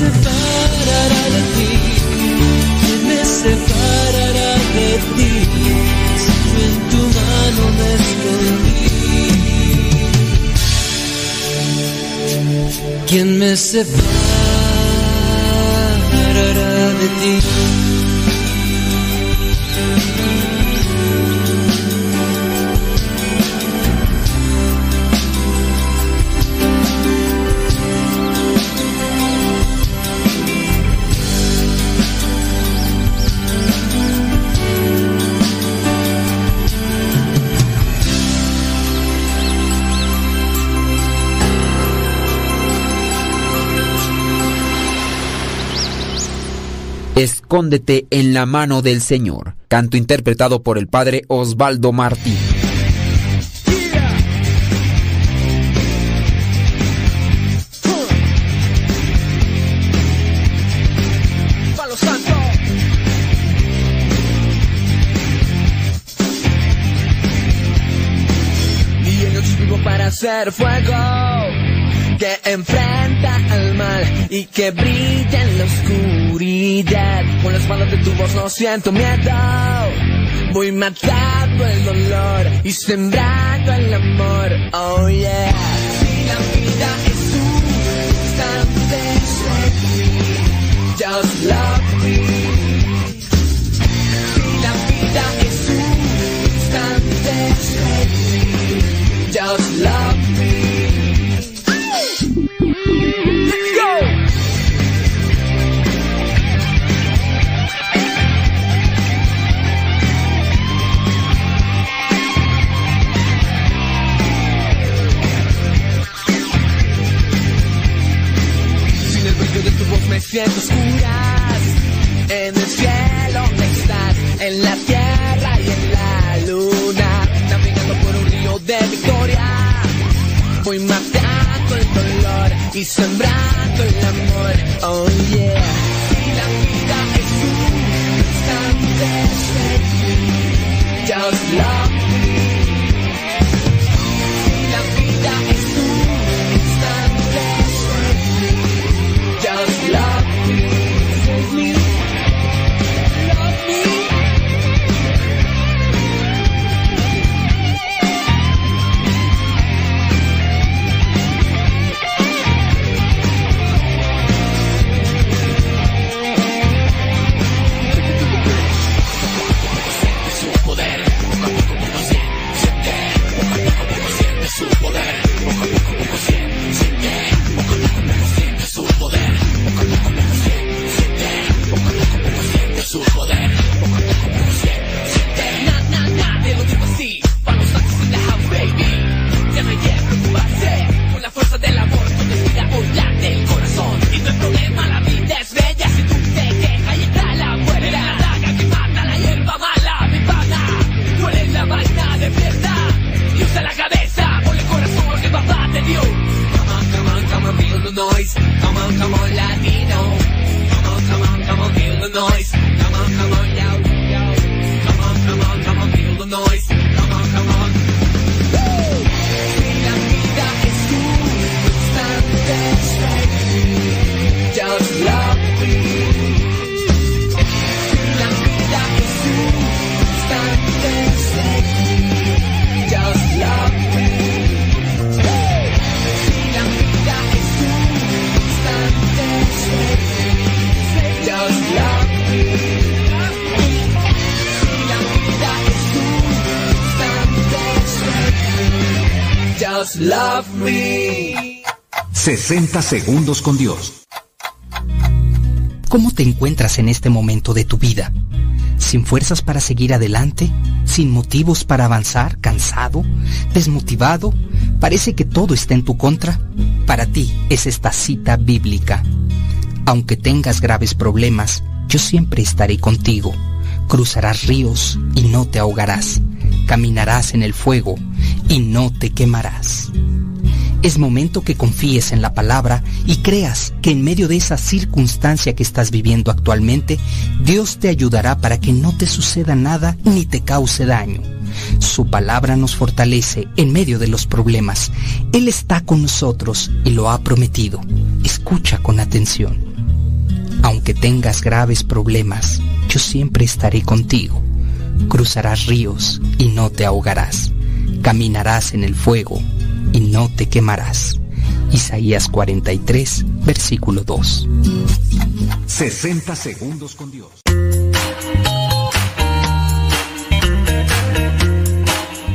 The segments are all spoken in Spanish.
separará de ti? ¿Quién me separará de ti? Si en tu mano me escondí. ¿Quién me separará de ti? Escóndete en la mano del Señor. Canto interpretado por el padre Osvaldo Martí. Para hacer fuego que enfrenta al y que brilla en la oscuridad. Con las manos de tu voz no siento miedo. Voy matando el dolor y sembrando el amor. Oh yeah. Si la vida es un instante, just love me. Si la vida es un instante, just love me. Sembrando el amor. Oh yeah. 60 segundos con Dios. ¿Cómo te encuentras en este momento de tu vida? ¿Sin fuerzas para seguir adelante? ¿Sin motivos para avanzar? ¿Cansado? ¿Desmotivado? ¿Parece que todo está en tu contra? Para ti es esta cita bíblica. Aunque tengas graves problemas, yo siempre estaré contigo. Cruzarás ríos y no te ahogarás. Caminarás en el fuego y no te quemarás. Es momento que confíes en la palabra y creas que en medio de esa circunstancia que estás viviendo actualmente, Dios te ayudará para que no te suceda nada ni te cause daño. Su palabra nos fortalece en medio de los problemas. Él está con nosotros y lo ha prometido. Escucha con atención. aunque tengas graves problemas, yo siempre estaré contigo. Cruzarás ríos y no te ahogarás. Caminarás en el fuego y no te quemarás. Isaías 43, versículo 2. 60 segundos con Dios.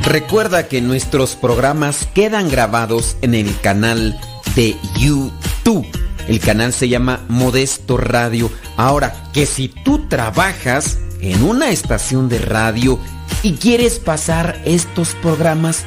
Recuerda que nuestros programas quedan grabados en el canal de YouTube. El canal se llama Modesto Radio. Ahora, que si tú trabajas en una estación de radio y quieres pasar estos programas,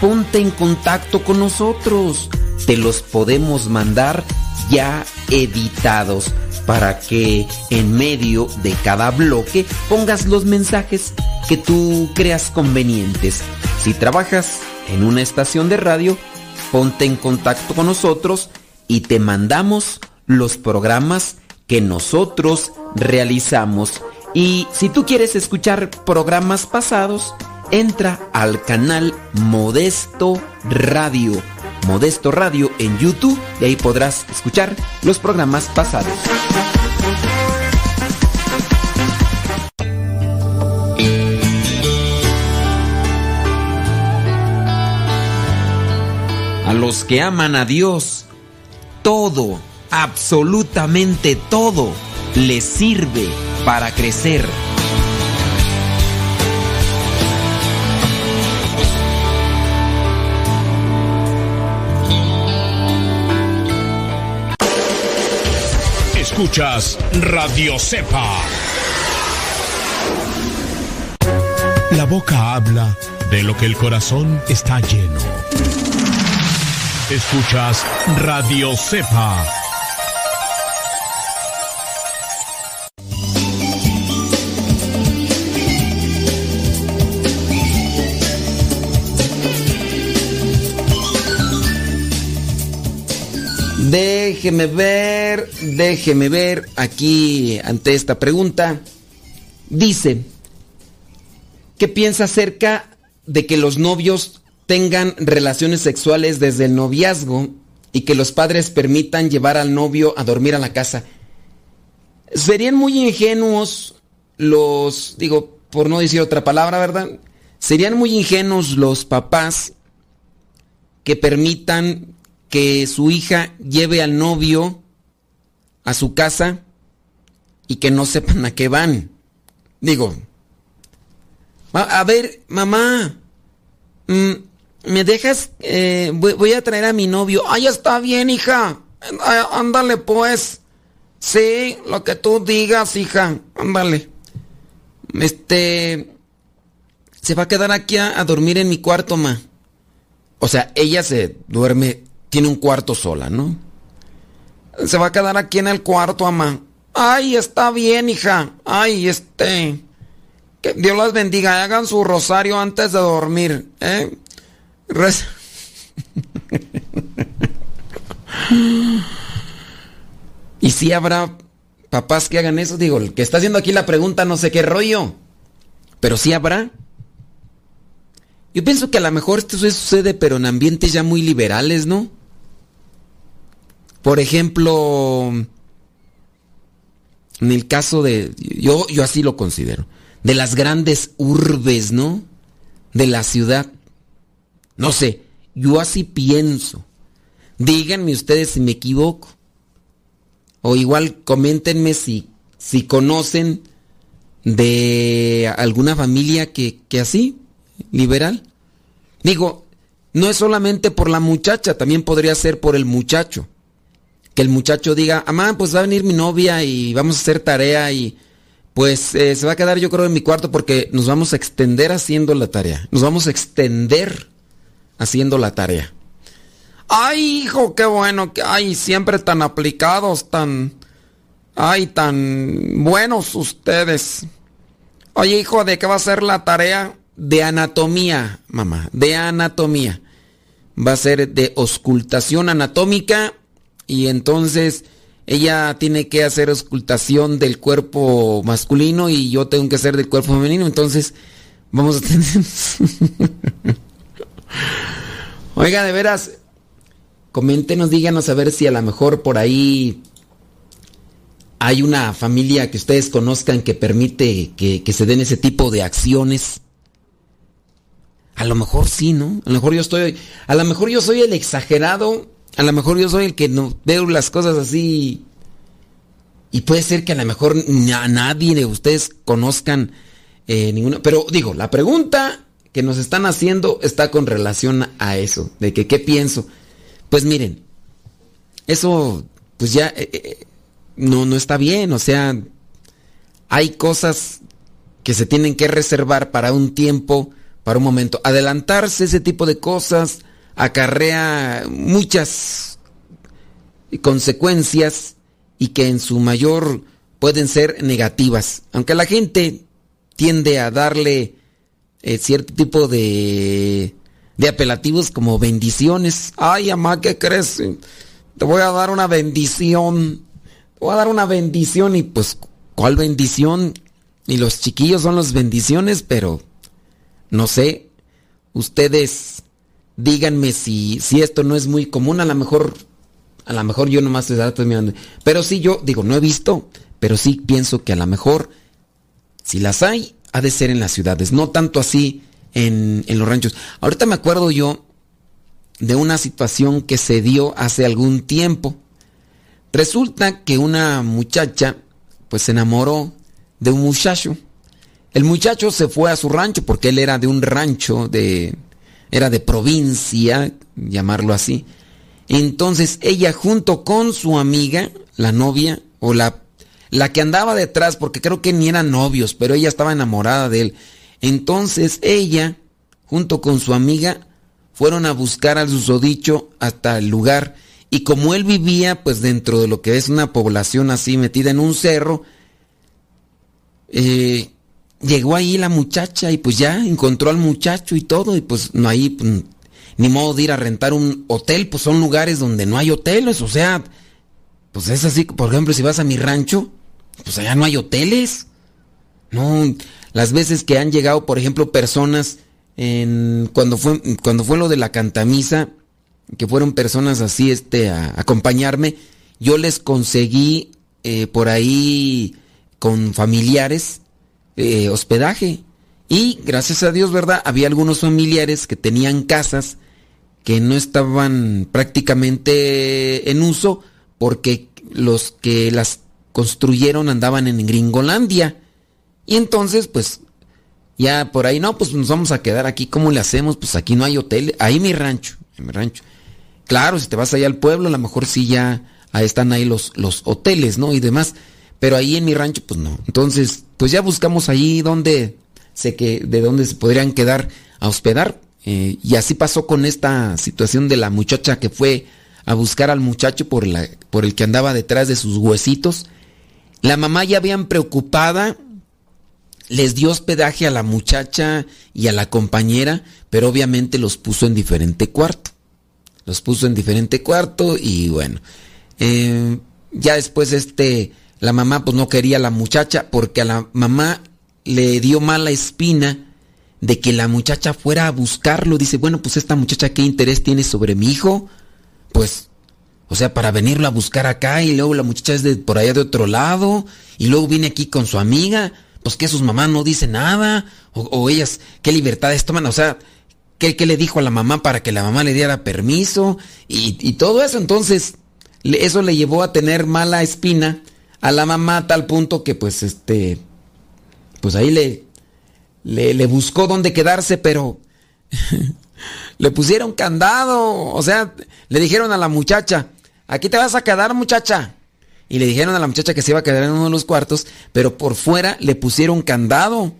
ponte en contacto con nosotros. Te los podemos mandar ya editados para que en medio de cada bloque pongas los mensajes que tú creas convenientes. Si trabajas en una estación de radio, ponte en contacto con nosotros y te mandamos los programas que nosotros realizamos. Y si tú quieres escuchar programas pasados, entra al canal Modesto Radio. Modesto Radio en YouTube y ahí podrás escuchar los programas pasados. A los que aman a Dios, todo, absolutamente todo, les sirve para crecer. Escuchas Radio Cepa. La boca habla de lo que el corazón está lleno. Escuchas Radio Cepa. Déjeme ver, déjeme ver aquí ante esta pregunta. Dice, ¿qué piensa acerca de que los novios tengan relaciones sexuales desde el noviazgo y que los padres permitan llevar al novio a dormir a la casa? Serían muy ingenuos los, digo, por no decir otra palabra, ¿verdad? Serían muy ingenuos los papás que permitan que su hija lleve al novio a su casa y que no sepan a qué van. Digo, a ver, mamá, mm, ¿me dejas? Eh, voy, a traer a mi novio. Ay, está bien, hija. Ándale, pues. Sí, lo que tú digas, hija. Ándale. Este... Se va a quedar aquí a, a dormir en mi cuarto, ma. O sea, ella se duerme tiene un cuarto sola, ¿no? Se va a quedar aquí en el cuarto, mamá. Ay, está bien, hija. Ay, este. Que Dios las bendiga. Hagan su rosario antes de dormir, ¿eh? y si habrá papás que hagan eso. Digo, el que está haciendo aquí la pregunta no sé qué rollo. Pero sí habrá. Yo pienso que a lo mejor esto sucede, pero en ambientes ya muy liberales, ¿no? Por ejemplo, en el caso de, yo, yo así lo considero, de las grandes urbes, ¿no? De la ciudad. No sé, yo así pienso. Díganme ustedes si me equivoco. O igual coméntenme si, si conocen de alguna familia que, que así, liberal. Digo, no es solamente por la muchacha, también podría ser por el muchacho. Que el muchacho diga, mamá, pues va a venir mi novia y vamos a hacer tarea y pues eh, se va a quedar yo creo en mi cuarto porque nos vamos a extender haciendo la tarea. Nos vamos a extender haciendo la tarea. Ay, hijo, qué bueno que hay siempre tan aplicados, tan ay, tan buenos ustedes. Oye, hijo, ¿de qué va a ser la tarea? de anatomía, mamá, de anatomía. Va a ser de oscultación anatómica y entonces ella tiene que hacer oscultación del cuerpo masculino y yo tengo que hacer del cuerpo femenino, entonces vamos a tener... Oiga, de veras, coméntenos, díganos a ver si a lo mejor por ahí hay una familia que ustedes conozcan que permite que, que, se den ese tipo de acciones. A lo mejor sí, ¿no? A lo mejor yo estoy, a lo mejor yo soy el exagerado, a lo mejor yo soy el que no veo las cosas así. Y puede ser que a lo mejor a nadie de ustedes conozcan eh, ninguna. Pero digo, la pregunta que nos están haciendo está con relación a eso, de que qué pienso. Pues miren, eso pues ya eh, eh, no, no está bien, o sea, hay cosas que se tienen que reservar para un tiempo, para un momento. Adelantarse ese tipo de cosas acarrea muchas consecuencias y que en su mayor pueden ser negativas. Aunque la gente tiende a darle eh, cierto tipo de, de apelativos como bendiciones. Ay, mamá, ¿qué crees? Te voy a dar una bendición. Te voy a dar una bendición y pues, ¿cuál bendición? Y los chiquillos son las bendiciones, pero no sé. Ustedes díganme si, si esto no es muy común. A lo mejor, a lo mejor yo nomás estoy mirando. Pero sí, yo digo, no he visto, pero sí pienso que a lo mejor si las hay, ha de ser en las ciudades, no tanto así en, los ranchos. Ahorita me acuerdo yo de una situación que se dio hace algún tiempo. Resulta que una muchacha pues se enamoró de un muchacho. El muchacho se fue a su rancho porque él era de un rancho de era de provincia, llamarlo así. Entonces ella junto con su amiga, la novia o la la que andaba detrás, porque creo que ni eran novios, pero ella estaba enamorada de él. Entonces ella, junto con su amiga, fueron a buscar al susodicho hasta el lugar. Y como él vivía, pues dentro de lo que es una población así metida en un cerro, eh, llegó ahí la muchacha y pues ya encontró al muchacho y todo. Y pues no ahí, pues, ni modo de ir a rentar un hotel, pues son lugares donde no hay hoteles, o sea, pues es así, por ejemplo, si vas a mi rancho, pues allá no hay hoteles. No, las veces que han llegado, por ejemplo, personas en cuando fue cuando fue lo de la cantamisa, que fueron personas así este a, acompañarme, yo les conseguí eh, por ahí con familiares eh, hospedaje y gracias a Dios, ¿verdad? Había algunos familiares que tenían casas que no estaban prácticamente en uso porque los que las construyeron andaban en Gringolandia. Y entonces, pues, ya por ahí, no, pues nos vamos a quedar aquí. ¿Cómo le hacemos? Pues aquí no hay hotel. Ahí mi rancho, mi rancho. Claro, si te vas allá al pueblo, a lo mejor sí ya están ahí los, los hoteles, ¿no? Y demás. Pero ahí en mi rancho, pues no. Entonces, pues ya buscamos ahí donde sé que, de dónde se podrían quedar a hospedar. Eh, y así pasó con esta situación de la muchacha que fue a buscar al muchacho por, la, por el que andaba detrás de sus huesitos. La mamá ya habían preocupada, les dio hospedaje a la muchacha y a la compañera, pero obviamente los puso en diferente cuarto. Los puso en diferente cuarto y bueno, eh, ya después este, la mamá pues no quería a la muchacha porque a la mamá le dio mala espina de que la muchacha fuera a buscarlo. Dice, bueno, pues esta muchacha qué interés tiene sobre mi hijo. Pues o sea, para venirlo a buscar acá y luego la muchacha es de por allá de otro lado y luego viene aquí con su amiga, pues que sus mamás no dicen nada o, ellas qué libertades toman, o sea, ¿qué, ¿qué, le dijo a la mamá para que la mamá le diera permiso y, todo eso. Entonces, eso le llevó a tener mala espina a la mamá a tal punto que pues este, pues ahí le, le, buscó dónde quedarse, pero le pusieron candado, o sea, le dijeron a la muchacha, aquí te vas a quedar muchacha. Y le dijeron a la muchacha que se iba a quedar en uno de los cuartos, pero por fuera le pusieron candado.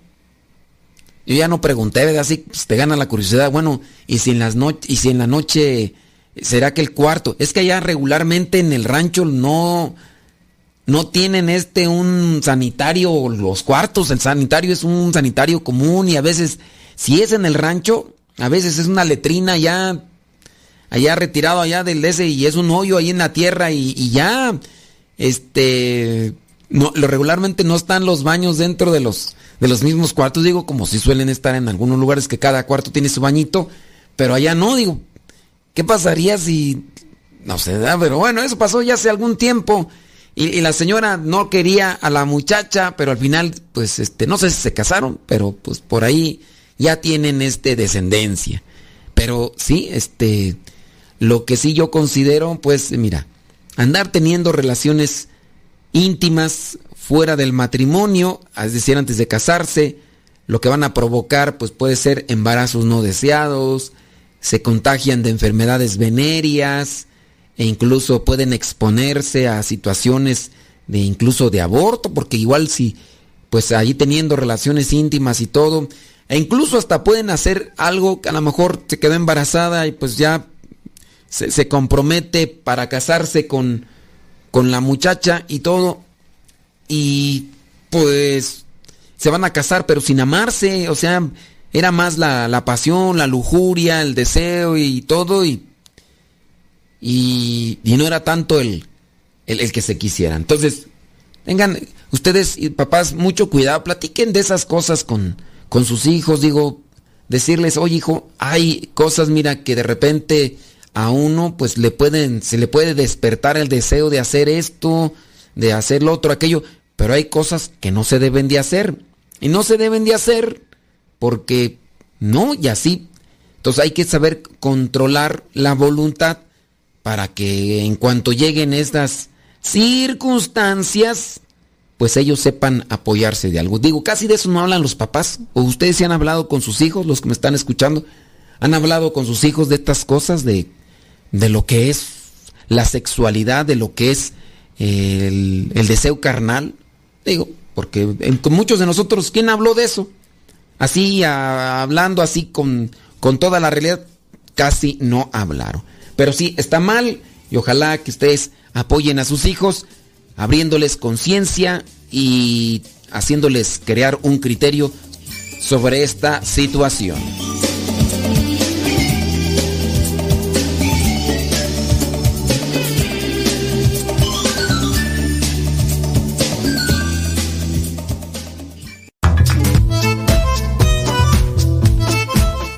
Yo ya no pregunté. Así pues, te gana la curiosidad. Bueno, ¿y si, en las y si en la noche será que el cuarto? Es que allá regularmente en el rancho no, no tienen este un sanitario, los cuartos, el sanitario es un sanitario común y a veces, si es en el rancho, a veces es una letrina allá, allá retirado allá del ese y es un hoyo ahí en la tierra y, ya, este, no, regularmente no están los baños dentro de los, de los mismos cuartos, digo, como si suelen estar en algunos lugares que cada cuarto tiene su bañito, pero allá no, digo, ¿qué pasaría si, no sé, pero bueno, eso pasó ya hace algún tiempo Y, y la señora no quería a la muchacha, pero al final, pues, este, no sé si se casaron, pero pues por ahí ya tienen este descendencia. Pero sí, este, lo que sí yo considero, pues, mira, andar teniendo relaciones íntimas fuera del matrimonio, es decir, antes de casarse, lo que van a provocar, pues puede ser embarazos no deseados, se contagian de enfermedades venéreas e incluso pueden exponerse a situaciones de incluso de aborto, porque igual si pues ahí teniendo relaciones íntimas y todo, e incluso hasta pueden hacer algo que a lo mejor se quedó embarazada y pues ya se, se compromete para casarse con, con la muchacha y todo, y pues se van a casar pero sin amarse, o sea, era más la, la pasión, la lujuria, el deseo y todo, y, y, no era tanto el, el, el que se quisiera. Entonces, tengan ustedes, y papás, mucho cuidado, platiquen de esas cosas con, con sus hijos, digo, decirles, oye hijo, hay cosas, mira, que de repente a uno pues le pueden, se le puede despertar el deseo de hacer esto, de hacer lo otro, aquello, pero hay cosas que no se deben de hacer. Y no se deben de hacer porque no, y así. Entonces hay que saber controlar la voluntad para que en cuanto lleguen estas circunstancias, pues ellos sepan apoyarse de algo. Digo, casi de eso no hablan los papás. O ustedes se han hablado con sus hijos, los que me están escuchando, han hablado con sus hijos de estas cosas, de, de lo que es la sexualidad, de lo que es el, el deseo carnal. Digo, porque con muchos de nosotros, ¿quién habló de eso? Así, hablando así con, con toda la realidad, casi no hablaron. Pero sí, está mal y ojalá que ustedes apoyen a sus hijos, abriéndoles conciencia y haciéndoles crear un criterio sobre esta situación.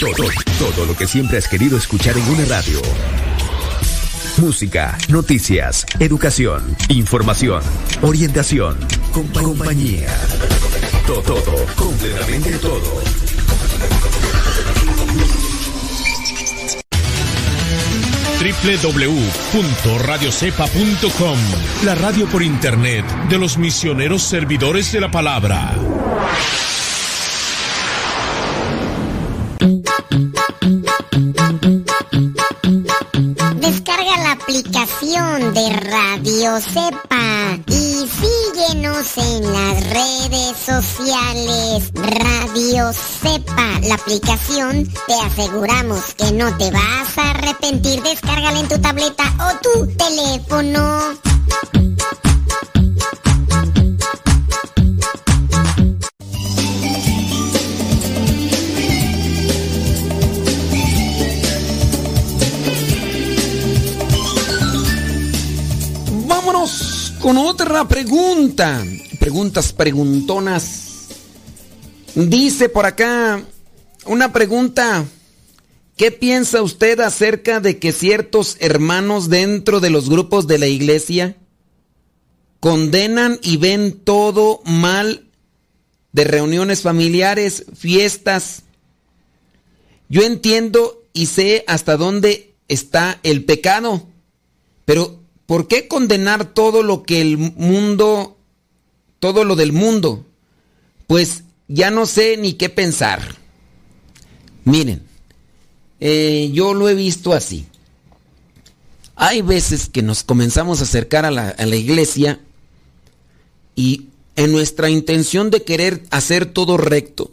Todo, todo, lo que siempre has querido escuchar en una radio. Música, noticias, educación, información, orientación, compa- compañía. Todo, todo, completamente todo. www.radiocepa.com La radio por internet de los misioneros servidores de la palabra. Aplicación de Radio Cepa y síguenos en las redes sociales. Radio Cepa, la aplicación, te aseguramos que no te vas a arrepentir. Descárgala en tu tableta o tu teléfono. Con otra pregunta. Preguntas preguntonas. Dice por acá una pregunta. ¿Qué piensa usted acerca de que ciertos hermanos dentro de los grupos de la iglesia condenan y ven todo mal de reuniones familiares, fiestas? Yo entiendo y sé hasta dónde está el pecado, pero ¿por qué condenar todo lo que el mundo, todo lo del mundo? Pues ya no sé ni qué pensar. Miren, eh, yo lo he visto así. Hay veces que nos comenzamos a acercar a la, a la iglesia y en nuestra intención de querer hacer todo recto,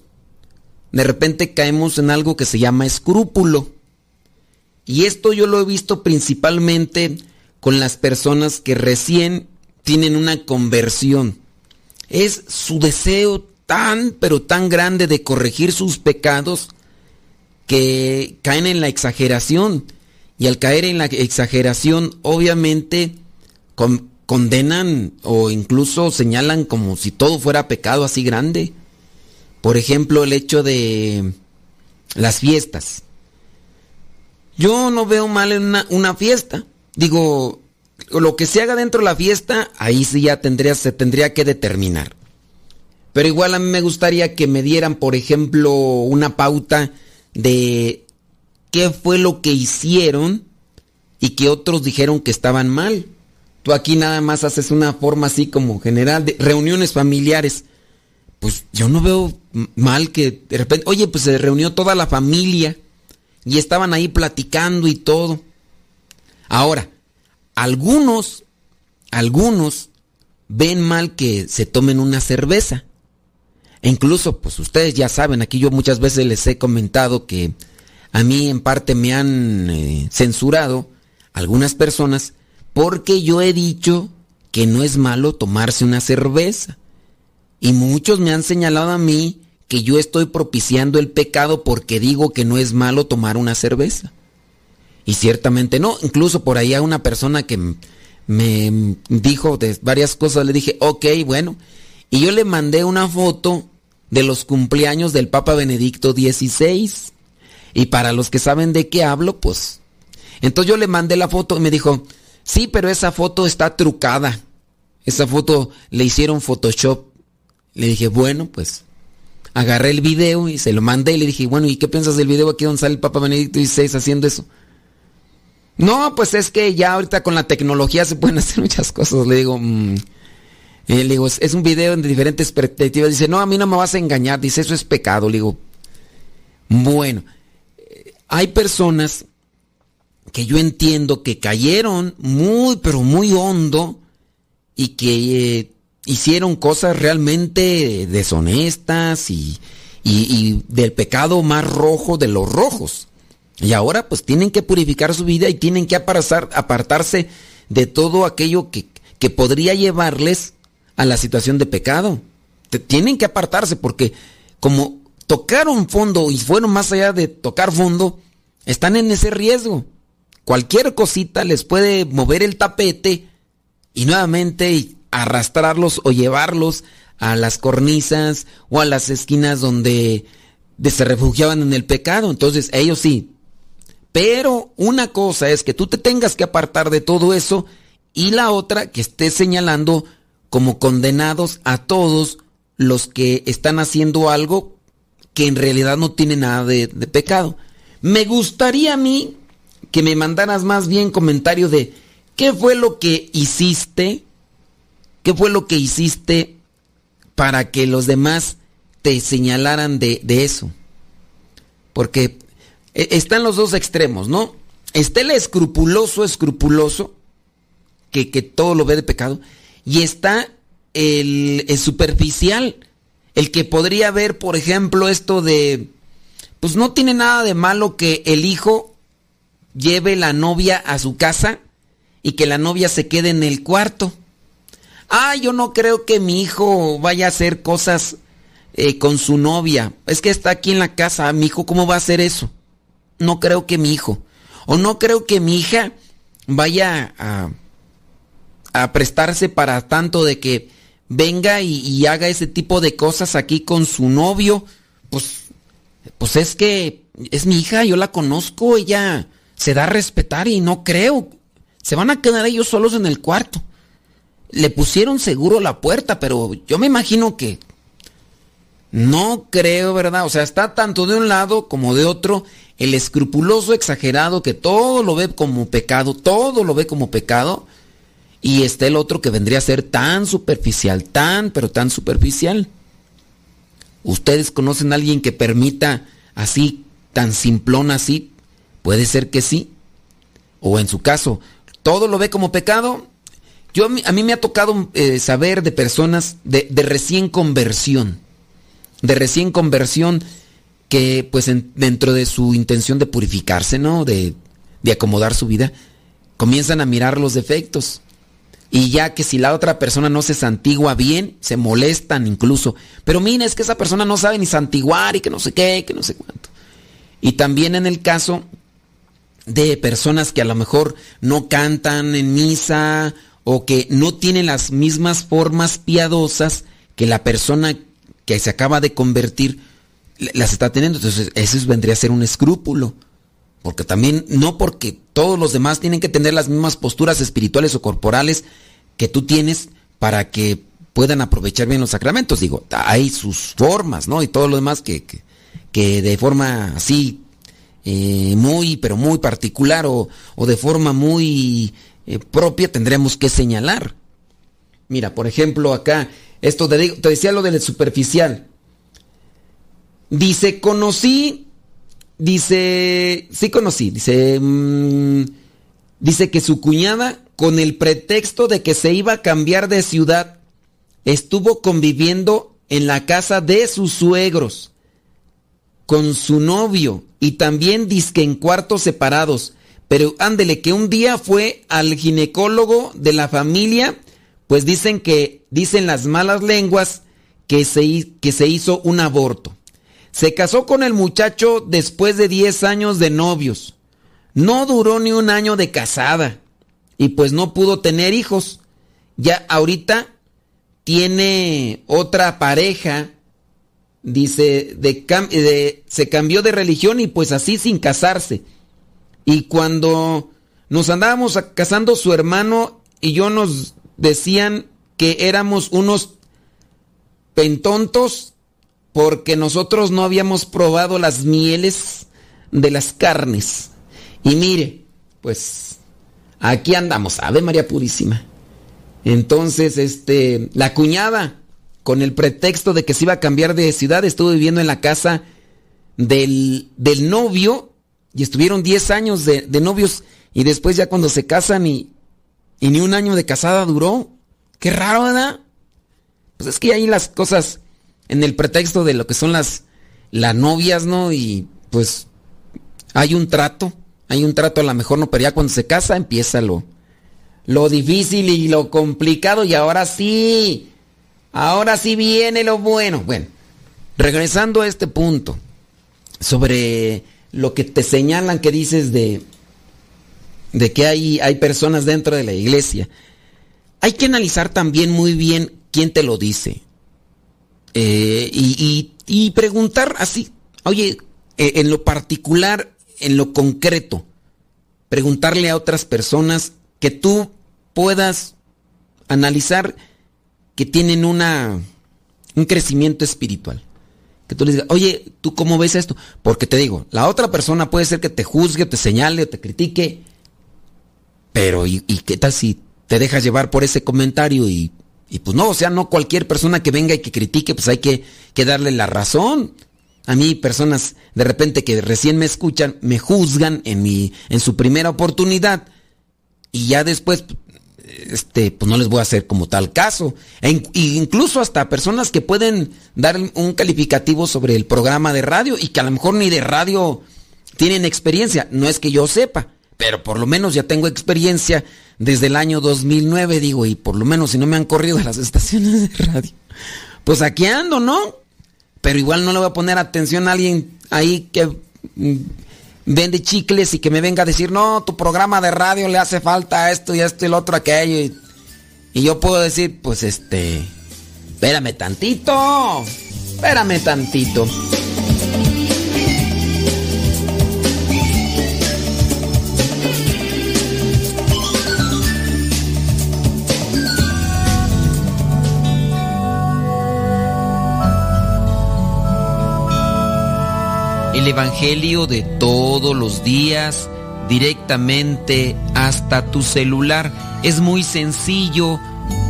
de repente caemos en algo que se llama escrúpulo. Y esto yo lo he visto principalmente con las personas que recién tienen una conversión. Es su deseo tan, pero tan grande de corregir sus pecados que caen en la exageración. Y al caer en la exageración, obviamente condenan o incluso señalan como si todo fuera pecado así grande. Por ejemplo, el hecho de las fiestas. Yo no veo mal en una, una fiesta. Digo, lo que se haga dentro de la fiesta, ahí sí ya tendría, se tendría que determinar. Pero igual a mí me gustaría que me dieran, por ejemplo, una pauta de qué fue lo que hicieron y que otros dijeron que estaban mal. Tú aquí nada más haces una forma así como general de reuniones familiares. Pues yo no veo mal que de repente, oye, pues se reunió toda la familia y estaban ahí platicando y todo. Ahora, algunos, algunos ven mal que se tomen una cerveza. E incluso, pues ustedes ya saben, aquí yo muchas veces les he comentado que a mí en parte me han eh, censurado algunas personas porque yo he dicho que no es malo tomarse una cerveza. Y muchos me han señalado a mí que yo estoy propiciando el pecado porque digo que no es malo tomar una cerveza. Y ciertamente no, incluso por ahí a una persona que me dijo de varias cosas, le dije, ok, bueno, y yo le mandé una foto de los cumpleaños del Papa Benedicto XVI. Y para los que saben de qué hablo, pues... Entonces yo le mandé la foto y me dijo, sí, pero esa foto está trucada. Esa foto le hicieron Photoshop. Le dije, bueno, pues agarré el video y se lo mandé y le dije, bueno, ¿y qué piensas del video aquí donde sale el Papa Benedicto XVI haciendo eso? No, pues es que ya ahorita con la tecnología se pueden hacer muchas cosas. Le digo, mm". le digo, es, un video de diferentes perspectivas. Dice, no, a mí no me vas a engañar. Dice, eso es pecado. Le digo, bueno, hay personas que yo entiendo que cayeron muy, pero muy hondo y que eh, hicieron cosas realmente deshonestas y, y, del pecado más rojo de los rojos. Y ahora pues tienen que purificar su vida y tienen que apartarse de todo aquello que, que podría llevarles a la situación de pecado. Tienen que apartarse porque como tocaron fondo y fueron más allá de tocar fondo, están en ese riesgo. Cualquier cosita les puede mover el tapete y nuevamente arrastrarlos o llevarlos a las cornisas o a las esquinas donde se refugiaban en el pecado. Entonces ellos sí. Pero una cosa es que tú te tengas que apartar de todo eso y la otra que estés señalando como condenados a todos los que están haciendo algo que en realidad no tiene nada de, pecado. Me gustaría a mí que me mandaras más bien comentario de qué fue lo que hiciste, qué fue lo que hiciste para que los demás te señalaran de, eso. Porque están los dos extremos, ¿no? Está el escrupuloso, escrupuloso, que, que todo lo ve de pecado, y está el, el superficial, el que podría ver, por ejemplo, esto de, pues no tiene nada de malo que el hijo lleve la novia a su casa y que la novia se quede en el cuarto. Ah, yo no creo que mi hijo vaya a hacer cosas eh, con su novia. Es que está aquí en la casa. Mi hijo, ¿cómo va a hacer eso? No creo que mi hijo. O no creo que mi hija vaya a, prestarse para tanto de que venga y, y, haga ese tipo de cosas aquí con su novio. Pues, pues es que es mi hija, yo la conozco, ella se da a respetar y no creo. Se van a quedar ellos solos en el cuarto. Le pusieron seguro la puerta, pero yo me imagino que no creo, ¿verdad? O sea, está tanto de un lado como de otro el escrupuloso exagerado que todo lo ve como pecado, todo lo ve como pecado, y está el otro que vendría a ser tan superficial, tan, pero tan superficial. ¿Ustedes conocen a alguien que permita así, tan simplón así, Puede ser que sí. O en su caso, todo lo ve como pecado. Yo, a mí me ha tocado eh, saber de personas de, recién conversión. De recién conversión que pues dentro de su intención de purificarse, ¿no? De, de acomodar su vida, comienzan a mirar los defectos. Y ya que si la otra persona no se santigua bien, se molestan incluso. Pero mira, es que esa persona no sabe ni santiguar y que no sé qué, que no sé cuánto. Y también en el caso de personas que a lo mejor no cantan en misa o que no tienen las mismas formas piadosas que la persona que se acaba de convertir las está teniendo. Entonces, eso vendría a ser un escrúpulo. Porque también, no porque todos los demás tienen que tener las mismas posturas espirituales o corporales que tú tienes para que puedan aprovechar bien los sacramentos. Digo, hay sus formas, ¿no? Y todo lo demás que, que, de forma así, eh, muy, pero muy particular o, de forma muy eh, propia tendremos que señalar. Mira, por ejemplo, acá, esto te, te decía lo del superficial. Dice, conocí Dice, sí conocí, dice, mm, dice que su cuñada, con el pretexto de que se iba a cambiar de ciudad, estuvo conviviendo en la casa de sus suegros con su novio y también disque en cuartos separados. Pero ándele que un día fue al ginecólogo de la familia, pues dicen que, dicen las malas lenguas, que se, que se hizo un aborto. Se casó con el muchacho después de 10 años de novios. No duró ni un año de casada. Y pues no pudo tener hijos. Ya ahorita tiene otra pareja. Dice, de, se cambió de religión y pues así sin casarse. Y cuando nos andábamos casando su hermano y yo nos decían que éramos unos pentontos porque nosotros no habíamos probado las mieles de las carnes. Y mire, pues aquí andamos, Ave María Purísima. Entonces, este, la cuñada, con el pretexto de que se iba a cambiar de ciudad, estuvo viviendo en la casa del, del novio y estuvieron 10 años de, de, novios y después ya cuando se casan y, y ni un año de casada duró. Qué raro, ¿verdad? Pues es que ahí las cosas en el pretexto de lo que son las, las novias, ¿no? Y pues hay un trato, hay un trato a lo mejor no, pero ya cuando se casa empieza lo, lo difícil y lo complicado y ahora sí, ahora sí viene lo bueno. Bueno, regresando a este punto, sobre lo que te señalan que dices de, de que hay, hay personas dentro de la iglesia, hay que analizar también muy bien quién te lo dice. Eh, y, preguntar así, oye, eh, en lo particular, en lo concreto, preguntarle a otras personas que tú puedas analizar que tienen una, un crecimiento espiritual. Que tú les digas, oye, ¿tú cómo ves esto? Porque te digo, la otra persona puede ser que te juzgue, te señale, o te critique, pero ¿y, y qué tal si te dejas llevar por ese comentario y y pues no, o sea, no cualquier persona que venga y que critique, pues hay que, darle la razón. A mí personas de repente que recién me escuchan, me juzgan en, mi, en su primera oportunidad y ya después este, pues no les voy a hacer como tal caso. E incluso hasta personas que pueden dar un calificativo sobre el programa de radio y que a lo mejor ni de radio tienen experiencia. No es que yo sepa, pero por lo menos ya tengo experiencia desde el año 2009, digo, y por lo menos si no me han corrido a las estaciones de radio, pues aquí ando, ¿no? Pero igual no le voy a poner atención a alguien ahí que mm, vende chicles y que me venga a decir, no, tu programa de radio le hace falta esto y esto y lo otro, aquello. Y, y yo puedo decir, pues este, espérame tantito, espérame tantito. El Evangelio de todos los días directamente hasta tu celular. Es muy sencillo.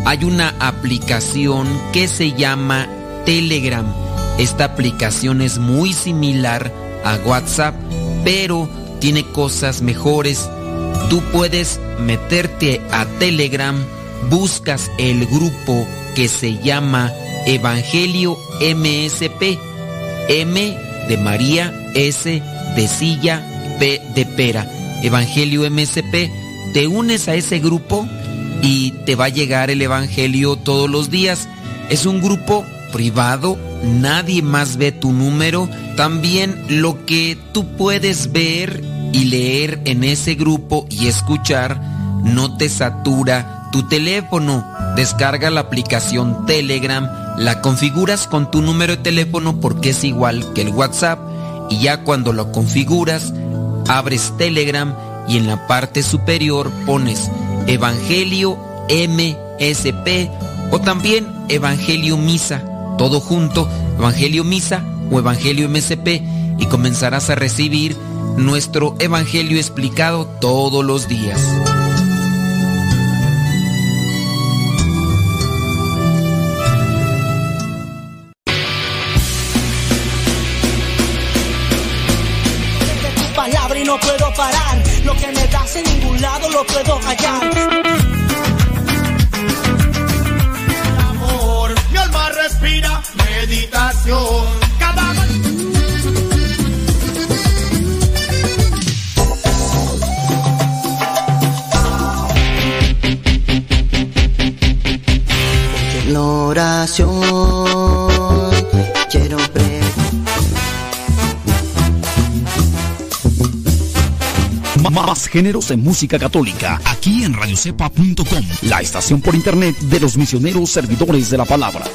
Hay una aplicación que se llama Telegram. Esta aplicación es muy similar a WhatsApp, pero tiene cosas mejores. Tú puedes meterte a Telegram, buscas el grupo que se llama Evangelio MSP. M de María, S de Silla, P de Pera. Evangelio MSP, te unes a ese grupo y te va a llegar el Evangelio todos los días. Es un grupo privado, nadie más ve tu número. También lo que tú puedes ver y leer en ese grupo y escuchar no te satura tu teléfono. Descarga la aplicación Telegram, la configuras con tu número de teléfono porque es igual que el WhatsApp y ya cuando lo configuras, abres Telegram y en la parte superior pones Evangelio MSP o también Evangelio Misa, todo junto, Evangelio Misa o Evangelio MSP y comenzarás a recibir nuestro Evangelio explicado todos los días. En ningún lado lo puedo callar. Más géneros en música católica, aquí en radiocepa.com, la estación por internet de los misioneros servidores de la palabra.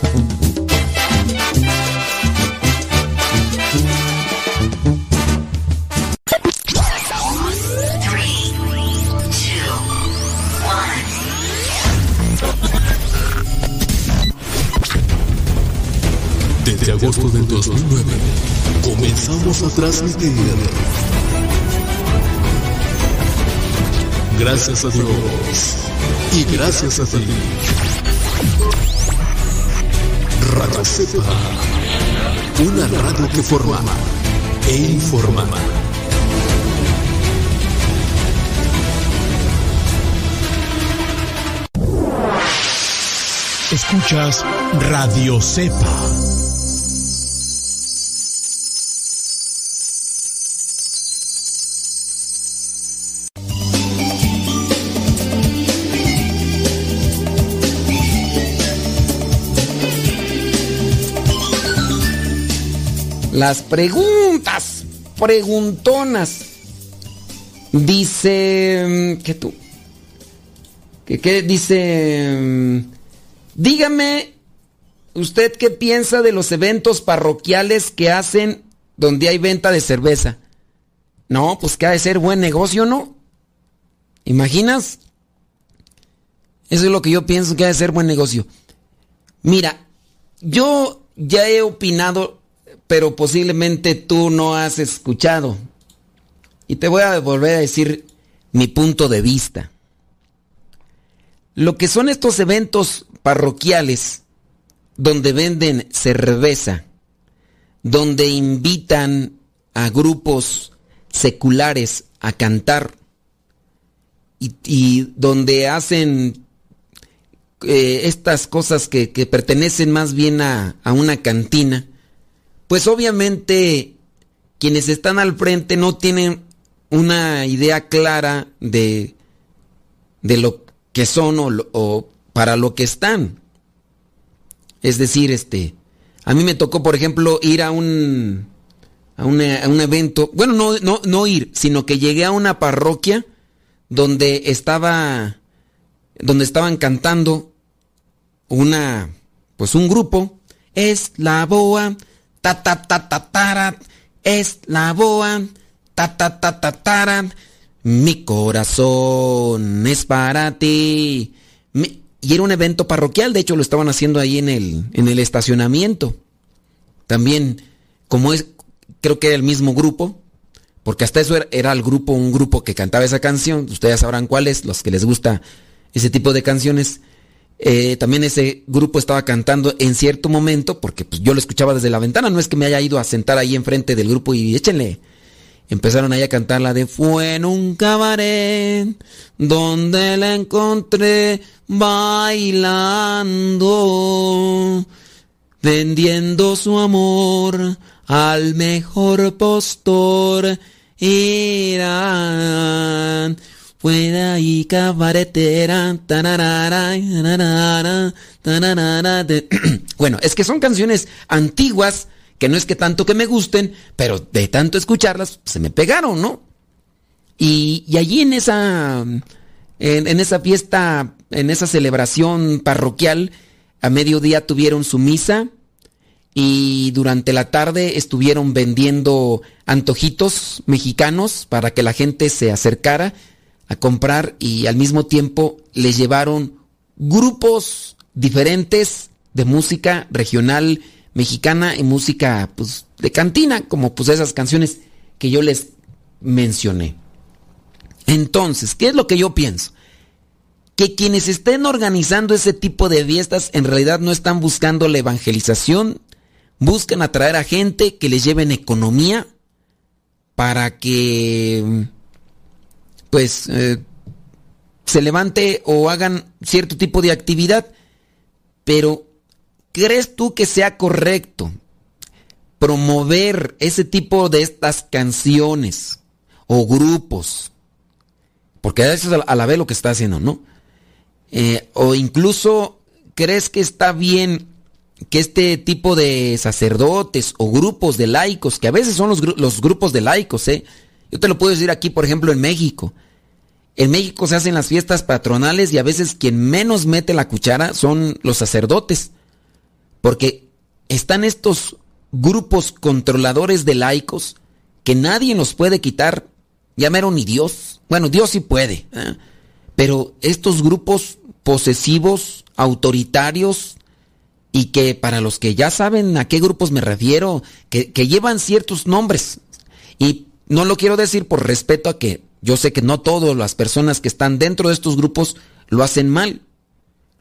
Desde agosto del 2009 comenzamos a transmitir. Gracias a Dios y gracias a ti. Radio Cepa, una radio que forma e informa. Escuchas Radio Cepa. Las preguntas, preguntonas. Dice, mm, ¿qué tú? ¿Qué, qué dice? mm, Dígame, ¿usted qué piensa de los eventos parroquiales que hacen donde hay venta de cerveza? No, pues que ha de ser buen negocio, ¿no? ¿Imaginas? Eso es lo que yo pienso que ha de ser buen negocio. Mira, yo ya he opinado, pero posiblemente tú no has escuchado. Y te voy a volver a decir mi punto de vista. Lo que son estos eventos parroquiales donde venden cerveza, donde invitan a grupos seculares a cantar y, donde hacen eh, estas cosas que, que pertenecen más bien a, a una cantina, pues obviamente quienes están al frente no tienen una idea clara de, de lo que son o, para lo que están. Es decir, este, a mí me tocó, por ejemplo, ir a un, a, a un evento, bueno, no, no, no ir, sino que llegué a una parroquia donde estaba, donde estaban cantando una, pues un grupo, es la boa, ta ta ta ta tara, es la boa, ta ta ta ta tara, mi corazón es para ti. Y era un evento parroquial, de hecho lo estaban haciendo ahí en el, en el estacionamiento. También, como es, creo que era el mismo grupo, porque hasta eso era, era el grupo, un grupo que cantaba esa canción, ustedes sabrán cuál es, los que les gusta ese tipo de canciones. Eh, también ese grupo estaba cantando en cierto momento, porque pues, yo lo escuchaba desde la ventana, no es que me haya ido a sentar ahí enfrente del grupo y échenle. Empezaron ahí a cantar la de Fue en un cabaret donde la encontré bailando, vendiendo su amor al mejor postor. Irán. Fuera y cabaretera. tararara, tararara, tararara, de- Bueno, es que son canciones antiguas que no es que tanto que me gusten, pero de tanto escucharlas se me pegaron, ¿no? Y, y allí en esa, en, en esa fiesta, en esa celebración parroquial, a mediodía tuvieron su misa y durante la tarde estuvieron vendiendo antojitos mexicanos para que la gente se acercara a comprar y al mismo tiempo les llevaron grupos diferentes de música regional mexicana y música pues de cantina como pues esas canciones que yo les mencioné. Entonces, ¿qué es lo que yo pienso? Que quienes estén organizando ese tipo de fiestas en realidad no están buscando la evangelización, buscan atraer a gente que les lleven economía para que pues eh, se levante o hagan cierto tipo de actividad. Pero, ¿crees tú que sea correcto promover ese tipo de estas canciones o grupos? Porque eso es a la vez lo que está haciendo, ¿no? Eh, o incluso, ¿crees que está bien que este tipo de sacerdotes o grupos de laicos, que a veces son los, los grupos de laicos, ¿eh? Yo te lo puedo decir aquí, por ejemplo, en México. En México se hacen las fiestas patronales y a veces quien menos mete la cuchara son los sacerdotes. Porque están estos grupos controladores de laicos que nadie nos puede quitar. Ya mero ni Dios. Bueno, Dios sí puede. ¿eh? Pero estos grupos posesivos, autoritarios, y que para los que ya saben a qué grupos me refiero, que, que llevan ciertos nombres. Y no lo quiero decir por respeto a que yo sé que no todas las personas que están dentro de estos grupos lo hacen mal.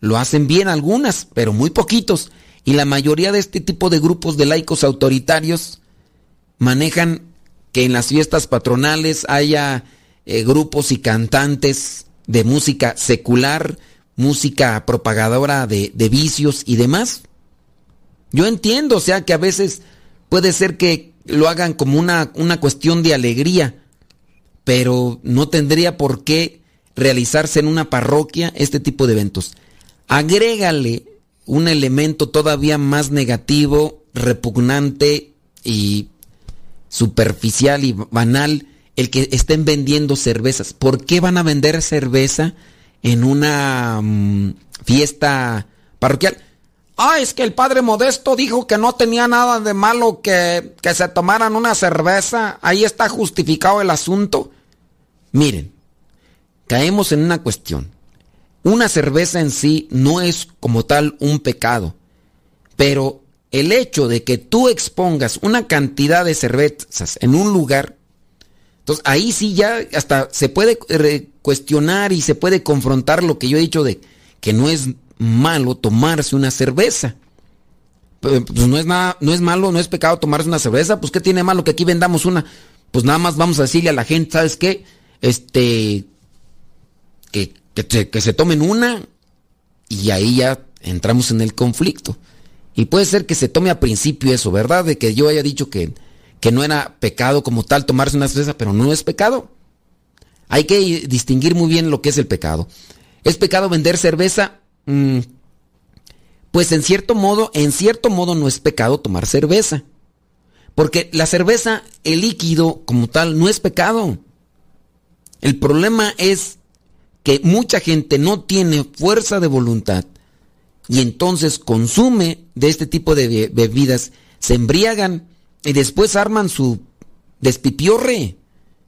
Lo hacen bien algunas, pero muy poquitos. Y la mayoría de este tipo de grupos de laicos autoritarios manejan que en las fiestas patronales haya eh, grupos y cantantes de música secular, música propagadora de, vicios y demás. Yo entiendo, o sea, que a veces puede ser que lo hagan como una, una cuestión de alegría, pero no tendría por qué realizarse en una parroquia este tipo de eventos. Agrégale un elemento todavía más negativo, repugnante y superficial y banal, el que estén vendiendo cervezas. ¿Por qué van a vender cerveza en una mm, fiesta parroquial? Ah, es que el padre Modesto dijo que no tenía nada de malo que, que se tomaran una cerveza. Ahí está justificado el asunto. Miren, caemos en una cuestión. Una cerveza en sí no es como tal un pecado, pero el hecho de que tú expongas una cantidad de cervezas en un lugar, entonces ahí sí ya hasta se puede eh, cuestionar y se puede confrontar lo que yo he dicho de que no es malo tomarse una cerveza. Pues pues no es nada, no es malo, no es pecado tomarse una cerveza, pues qué tiene malo que aquí vendamos una, pues nada más vamos a decirle a la gente, ¿sabes qué? Este que, que, se, que se tomen una y ahí ya entramos en el conflicto. Y puede ser que se tome a principio eso, ¿verdad? De que yo haya dicho que, que no era pecado como tal tomarse una cerveza, pero no es pecado. Hay que distinguir muy bien lo que es el pecado. ¿Es pecado vender cerveza? Mm, pues en cierto modo, en cierto modo no es pecado tomar cerveza. Porque la cerveza, el líquido como tal, no es pecado. El problema es que mucha gente no tiene fuerza de voluntad y entonces consume de este tipo de be- bebidas, se embriagan y después arman su despipiorre.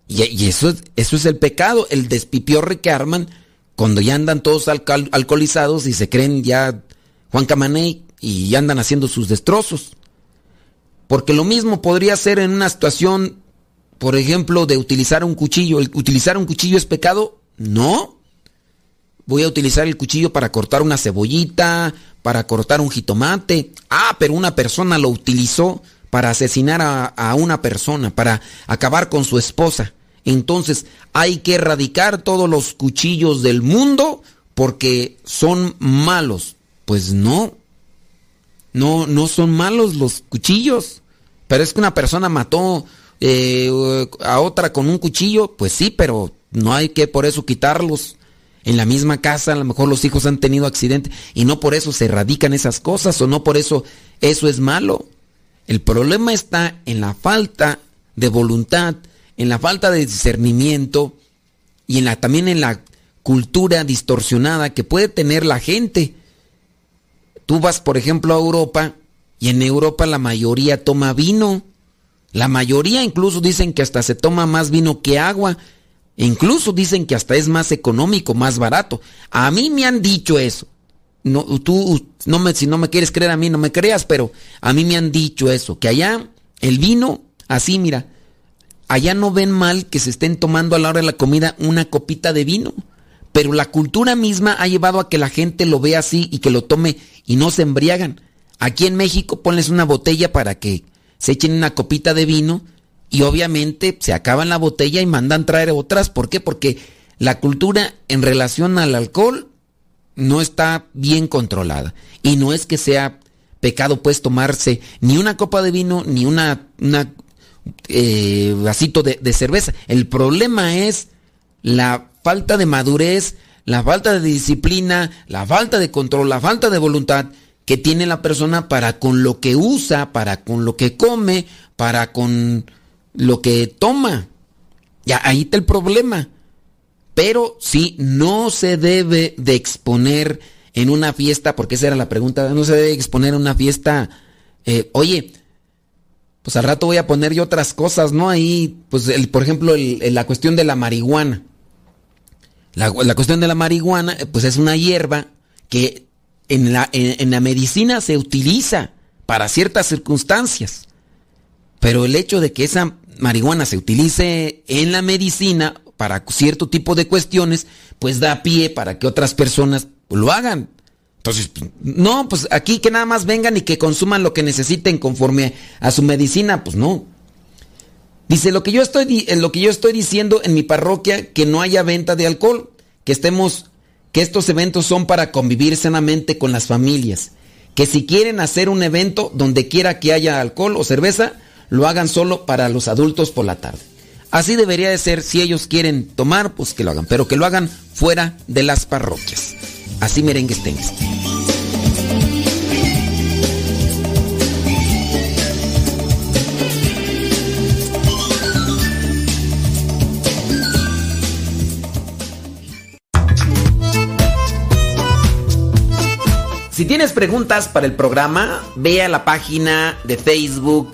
Y, eso, es- eso es el pecado, el despipiorre que arman cuando ya andan todos alcoholizados y se creen ya Juan Camaney y andan haciendo sus destrozos. Porque lo mismo podría ser en una situación, por ejemplo, de utilizar un cuchillo. ¿El ¿Utilizar un cuchillo es pecado? No. Voy a utilizar el cuchillo para cortar una cebollita, para cortar un jitomate. Ah, pero una persona lo utilizó para asesinar a una persona, para acabar con su esposa. Entonces hay que erradicar todos los cuchillos del mundo porque son malos. Pues no. No, no son malos los cuchillos. Pero es que una persona mató eh, a otra con un cuchillo, pues sí, pero no hay que por eso quitarlos. En la misma casa a lo mejor los hijos han tenido accidente y no por eso se erradican esas cosas o no por eso eso es malo. El problema está en la falta de voluntad, en la falta de discernimiento y en la, también en la cultura distorsionada que puede tener la gente. Tú vas, por ejemplo, a Europa y en Europa la mayoría toma vino. La mayoría incluso dicen que hasta se toma más vino que agua. incluso dicen que hasta es más económico, más barato. A mí me han dicho eso. No, tú, no me, si no me quieres creer a mí, no me creas, pero a mí me han dicho eso, que allá el vino, así mira, allá no ven mal que se estén tomando a la hora de la comida una copita de vino, pero la cultura misma ha llevado a que la gente lo vea así y que lo tome y no se embriagan. Aquí en México ponles una botella para que se echen una copita de vino y obviamente se acaban la botella y mandan traer otras. ¿Por qué? Porque la cultura en relación al alcohol no está bien controlada. Y no es que sea pecado pues tomarse ni una copa de vino ni una, una eh, vasito de, cerveza. El problema es la falta de madurez, la falta de disciplina, la falta de control, la falta de voluntad que tiene la persona para con lo que usa, para con lo que come, para con lo que toma. Ya ahí está el problema. Pero sí, no se debe de exponer en una fiesta, porque esa era la pregunta, no se debe exponer en una fiesta, eh, oye, pues al rato voy a poner yo otras cosas, ¿no? Ahí, pues, por ejemplo, la cuestión de la marihuana. La, cuestión de la marihuana, pues es una hierba que en la, en la medicina se utiliza para ciertas circunstancias. Pero el hecho de que esa marihuana se utilice en la medicina para cierto tipo de cuestiones, pues da pie para que otras personas lo hagan. Entonces, no, pues aquí que nada más vengan y que consuman lo que necesiten conforme a su medicina, pues no. Dice, lo que yo estoy, lo que yo estoy diciendo en mi parroquia, que no haya venta de alcohol, que estemos, que estos eventos son para convivir sanamente con las familias. Que si quieren hacer un evento donde quiera que haya alcohol o cerveza, lo hagan solo para los adultos por la tarde. Así debería de ser, si ellos quieren tomar, pues que lo hagan, pero que lo hagan fuera de las parroquias. Así merengues tengas. Si tienes preguntas para el programa, ve a la página de Facebook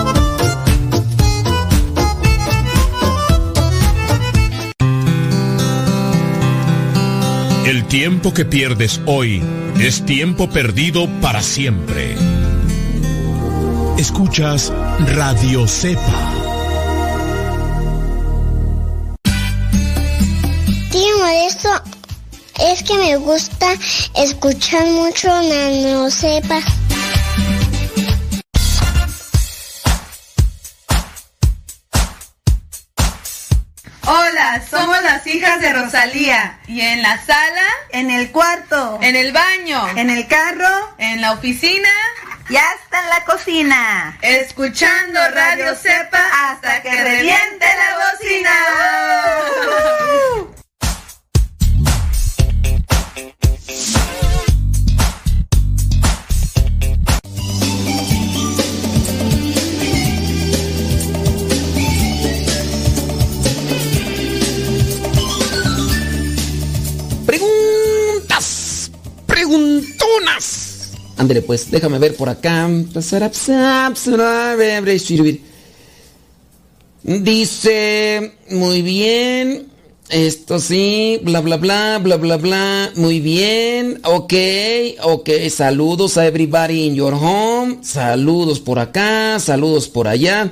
El tiempo que pierdes hoy es tiempo perdido para siempre. Escuchas Radio Cepa. Tío Modesto, es que me gusta escuchar mucho Nano Cepa. Hola, somos las hijas de Rosalía. ¿Y en la sala? En el cuarto. ¿En el baño? ¿En el carro? ¿En la oficina? Y hasta en la cocina. Escuchando Radio Cepa hasta que reviente la bocina. Ándale pues, déjame ver por acá. Dice, muy bien. Esto sí, bla bla bla, bla bla bla. Muy bien. Ok, ok. Saludos a everybody in your home. Saludos por acá, saludos por allá.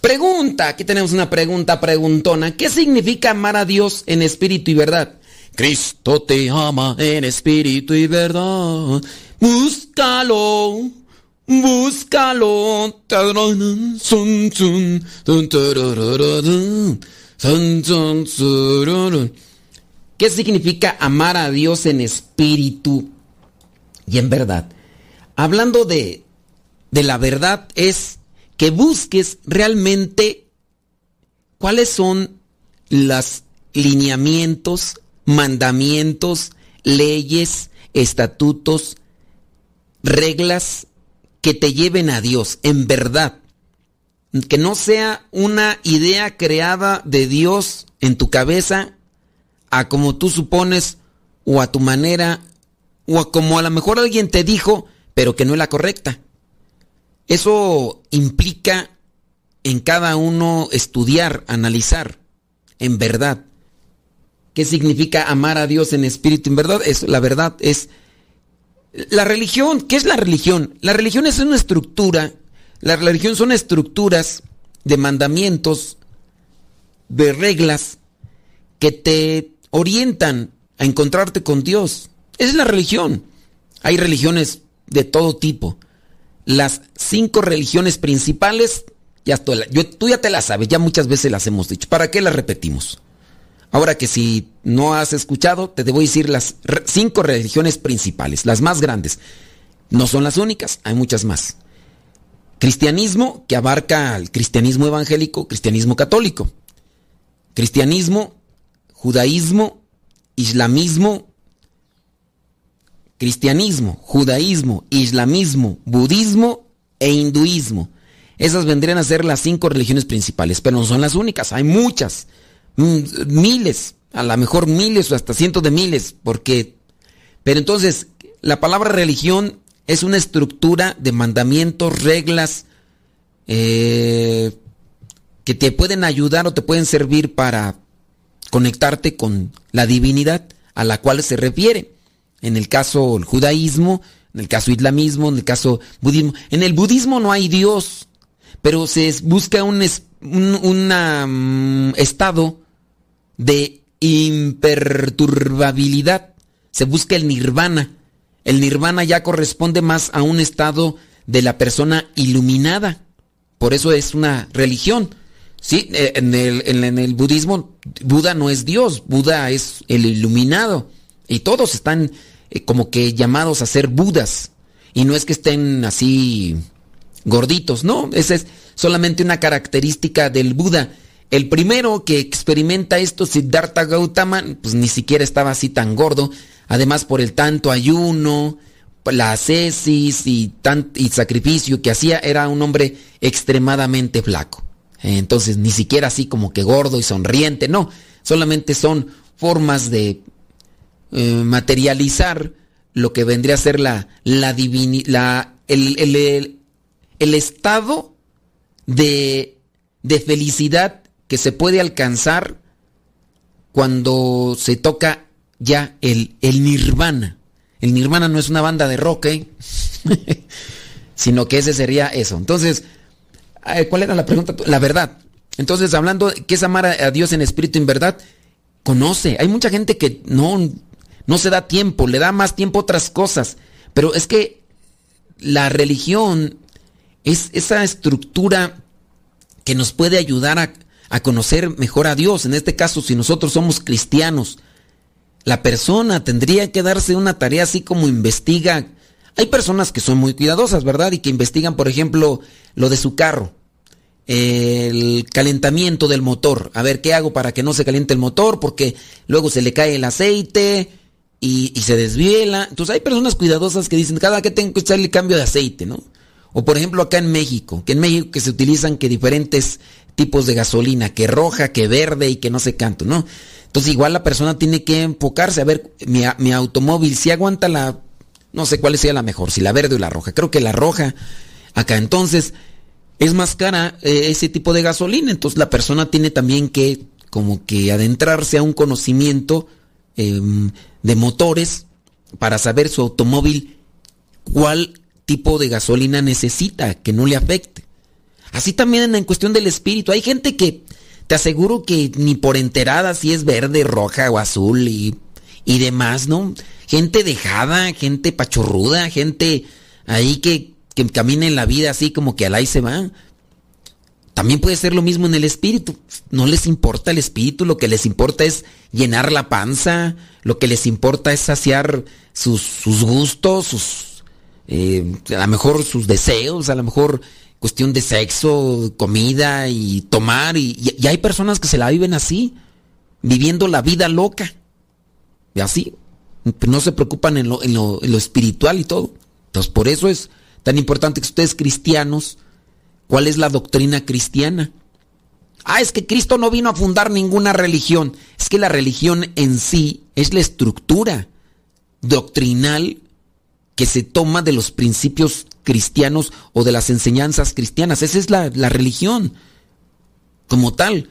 Pregunta, aquí tenemos una pregunta preguntona. ¿Qué significa amar a Dios en espíritu y verdad? Cristo te ama en espíritu y verdad. Búscalo, Búscalo. ¿Qué significa amar a Dios en espíritu y en verdad? Hablando de, de la verdad es que busques realmente cuáles son los lineamientos, mandamientos, leyes, estatutos, reglas que te lleven a Dios, en verdad. Que no sea una idea creada de Dios en tu cabeza a como tú supones o a tu manera o a como a lo mejor alguien te dijo, pero que no es la correcta. Eso implica en cada uno estudiar, analizar, en verdad. ¿Qué significa amar a Dios en espíritu? En verdad, es la verdad es la religión. ¿Qué es la religión? La religión es una estructura. La religión son estructuras de mandamientos, de reglas que te orientan a encontrarte con Dios. Esa es la religión. Hay religiones de todo tipo. Las cinco religiones principales, ya yo, tú ya te las sabes, ya muchas veces las hemos dicho. ¿Para qué las repetimos? Ahora que si no has escuchado, te debo decir las cinco religiones principales, las más grandes. No son las únicas, hay muchas más. Cristianismo, que abarca el cristianismo evangélico, cristianismo católico. Cristianismo, judaísmo, islamismo, cristianismo, judaísmo, islamismo, budismo e hinduismo. Esas vendrían a ser las cinco religiones principales, pero no son las únicas, hay muchas, miles, a lo mejor miles o hasta cientos de miles, porque... Pero entonces, la palabra religión es una estructura de mandamientos, reglas, eh, que te pueden ayudar o te pueden servir para conectarte con la divinidad a la cual se refiere. En el caso el judaísmo, en el caso islamismo, en el caso budismo. En el budismo no hay Dios, pero se busca un, mm, estado de imperturbabilidad. Se busca el nirvana. El nirvana ya corresponde más a un estado de la persona iluminada. Por eso es una religión. Sí, eh, en el, en el budismo Buda no es Dios, Buda es el iluminado. Y todos están eh, como que llamados a ser Budas. Y no es que estén así gorditos, no, esa es solamente una característica del Buda. El primero que experimenta esto, Siddhartha Gautama, pues ni siquiera estaba así tan gordo. Además, por el tanto ayuno, la ascesis y, y sacrificio que hacía, era un hombre extremadamente flaco. Entonces, ni siquiera así como que gordo y sonriente, no. Solamente son formas de eh, materializar lo que vendría a ser la, la, la el, el, estado de, de felicidad que se puede alcanzar cuando se toca ya el, el nirvana. El nirvana no es una banda de rock, ¿eh? sino que ese sería eso. Entonces, ¿cuál era la pregunta? La verdad. Entonces, hablando, ¿qué es amar a Dios en espíritu y en verdad? Conoce. Hay mucha gente que no, no se da tiempo, le da más tiempo a otras cosas. Pero es que la religión es esa estructura que nos puede ayudar a, a conocer mejor a Dios. En este caso, si nosotros somos cristianos, la persona tendría que darse una tarea así como investiga. Hay personas que son muy cuidadosas, ¿verdad? Y que investigan, por ejemplo, lo de su carro. El calentamiento del motor. A ver, ¿qué hago para que no se caliente el motor? Porque luego se le cae el aceite y, se desviela. Entonces hay personas cuidadosas que dicen, cada que tengo que echarle cambio de aceite, ¿no? O por ejemplo acá en México, que en México que se utilizan que diferentes tipos de gasolina, que roja, que verde y que no sé canto, ¿no? Entonces igual la persona tiene que enfocarse a ver, mi, mi automóvil, si aguanta la, no sé cuál sea la mejor, si la verde o la roja. Creo que la roja acá. Entonces es más cara eh, ese tipo de gasolina, entonces la persona tiene también que como que adentrarse a un conocimiento Em, de motores para saber su automóvil cuál tipo de gasolina necesita que no le afecte. Así también en cuestión del espíritu. Hay gente que te aseguro que ni por enterada si es verde, roja o azul y, demás, ¿no? Gente dejada, gente pachorruda, gente ahí que que camina en la vida así como que al ahí se va. También puede ser lo mismo en el espíritu. No les importa el espíritu, lo que les importa es llenar la panza, lo que les importa es saciar sus, sus gustos, sus, eh, a lo mejor sus deseos, a lo mejor cuestión de sexo, comida y tomar. Y, y hay personas que se la viven así, viviendo la vida loca. Y así, no se preocupan en lo, en lo, en lo espiritual y todo. Entonces, por eso es tan importante que ustedes cristianos, ¿cuál es la doctrina cristiana? Ah, es que Cristo no vino a fundar ninguna religión. Es que la religión en sí es la estructura doctrinal que se toma de los principios cristianos o de las enseñanzas cristianas. Esa es la, religión como tal.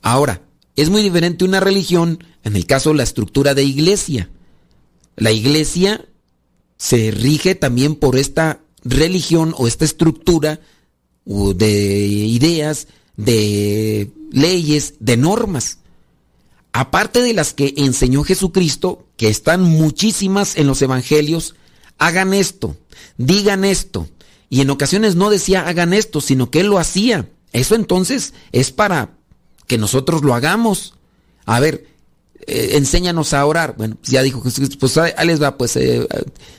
Ahora, es muy diferente una religión en el caso de la estructura de iglesia. La iglesia se rige también por esta religión o esta estructura de ideas, de leyes, de normas. Aparte de las que enseñó Jesucristo, que están muchísimas en los evangelios, hagan esto, digan esto. Y en ocasiones no decía hagan esto, sino que él lo hacía. Eso entonces es para que nosotros lo hagamos. A ver, eh, enséñanos a orar. Bueno, pues ya dijo Jesús, pues ahí les va, pues eh,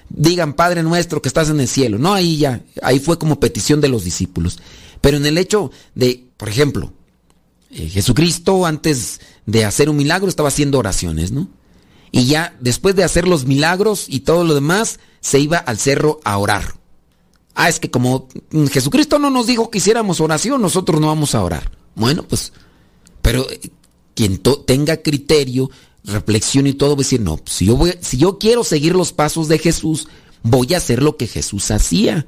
digan Padre nuestro que estás en el cielo. No, ahí ya, ahí fue como petición de los discípulos. Pero en el hecho de, por ejemplo, eh, Jesucristo antes de hacer un milagro estaba haciendo oraciones, ¿no? Y ya después de hacer los milagros y todo lo demás, se iba al cerro a orar. Ah, es que como Jesucristo no nos dijo que hiciéramos oración, nosotros no vamos a orar. Bueno, pues, pero quien tenga criterio, reflexión y todo, va a decir, no, pues, si, yo si yo quiero seguir los pasos de Jesús, voy a hacer lo que Jesús hacía.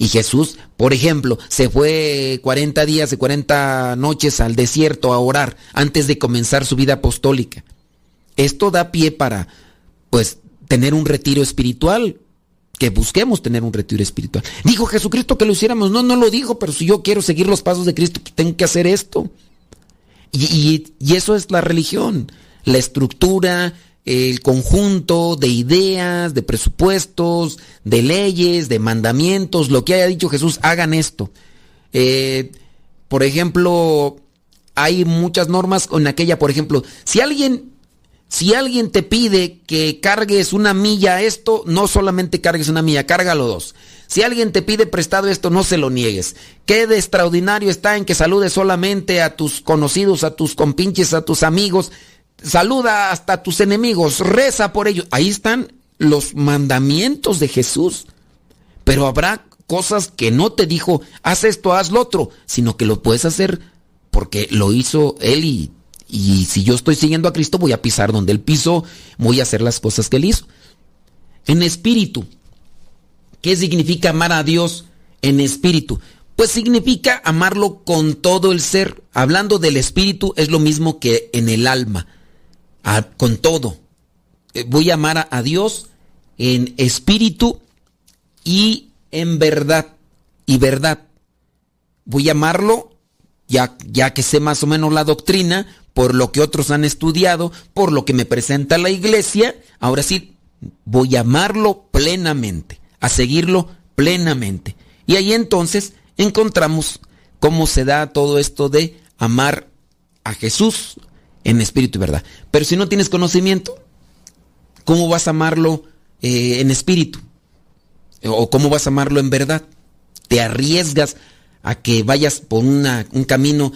Y Jesús, por ejemplo, se fue 40 días y 40 noches al desierto a orar antes de comenzar su vida apostólica. Esto da pie para, pues, tener un retiro espiritual, que busquemos tener un retiro espiritual. Dijo Jesucristo que lo hiciéramos, no, no lo dijo, pero si yo quiero seguir los pasos de Cristo, pues, tengo que hacer esto. Y, eso es la religión, la estructura, el conjunto de ideas, de presupuestos, de leyes, de mandamientos, lo que haya dicho Jesús, hagan esto. Eh, por ejemplo, hay muchas normas en aquella, por ejemplo, si alguien, si alguien te pide que cargues una milla esto, no solamente cargues una milla, cárgalo dos. Si alguien te pide prestado esto, no se lo niegues. Qué de extraordinario está en que saludes solamente a tus conocidos, a tus compinches, a tus amigos. Saluda hasta a tus enemigos, reza por ellos. Ahí están los mandamientos de Jesús. Pero habrá cosas que no te dijo, haz esto, haz lo otro, sino que lo puedes hacer porque lo hizo Él y, y si yo estoy siguiendo a Cristo voy a pisar donde Él pisó, voy a hacer las cosas que Él hizo. En espíritu, ¿Qué significa amar a Dios en espíritu? Pues significa amarlo con todo el ser. Hablando del espíritu es lo mismo que en el alma, con todo. Eh, voy a amar a Dios en espíritu y en verdad. Y verdad. Voy a amarlo, ya, ya que sé más o menos la doctrina, por lo que otros han estudiado, por lo que me presenta la iglesia, ahora sí, voy a amarlo plenamente a seguirlo plenamente. Y ahí entonces encontramos cómo se da todo esto de amar a Jesús en espíritu y verdad. Pero si no tienes conocimiento, ¿cómo vas a amarlo eh, en espíritu? ¿O cómo vas a amarlo en verdad? Te arriesgas a que vayas por una, un camino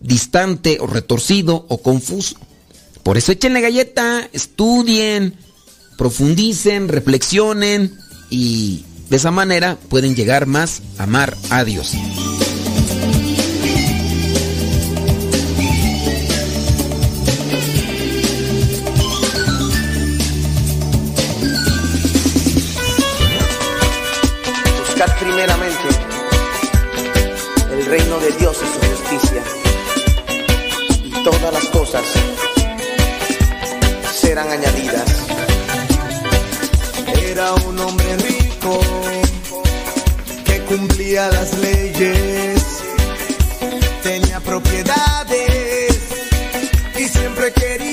distante o retorcido o confuso. Por eso échenle galleta, estudien, profundicen, reflexionen y de esa manera pueden llegar más a amar a Dios. Todas las cosas serán añadidas. Era un hombre rico que cumplía las leyes, tenía propiedades y siempre quería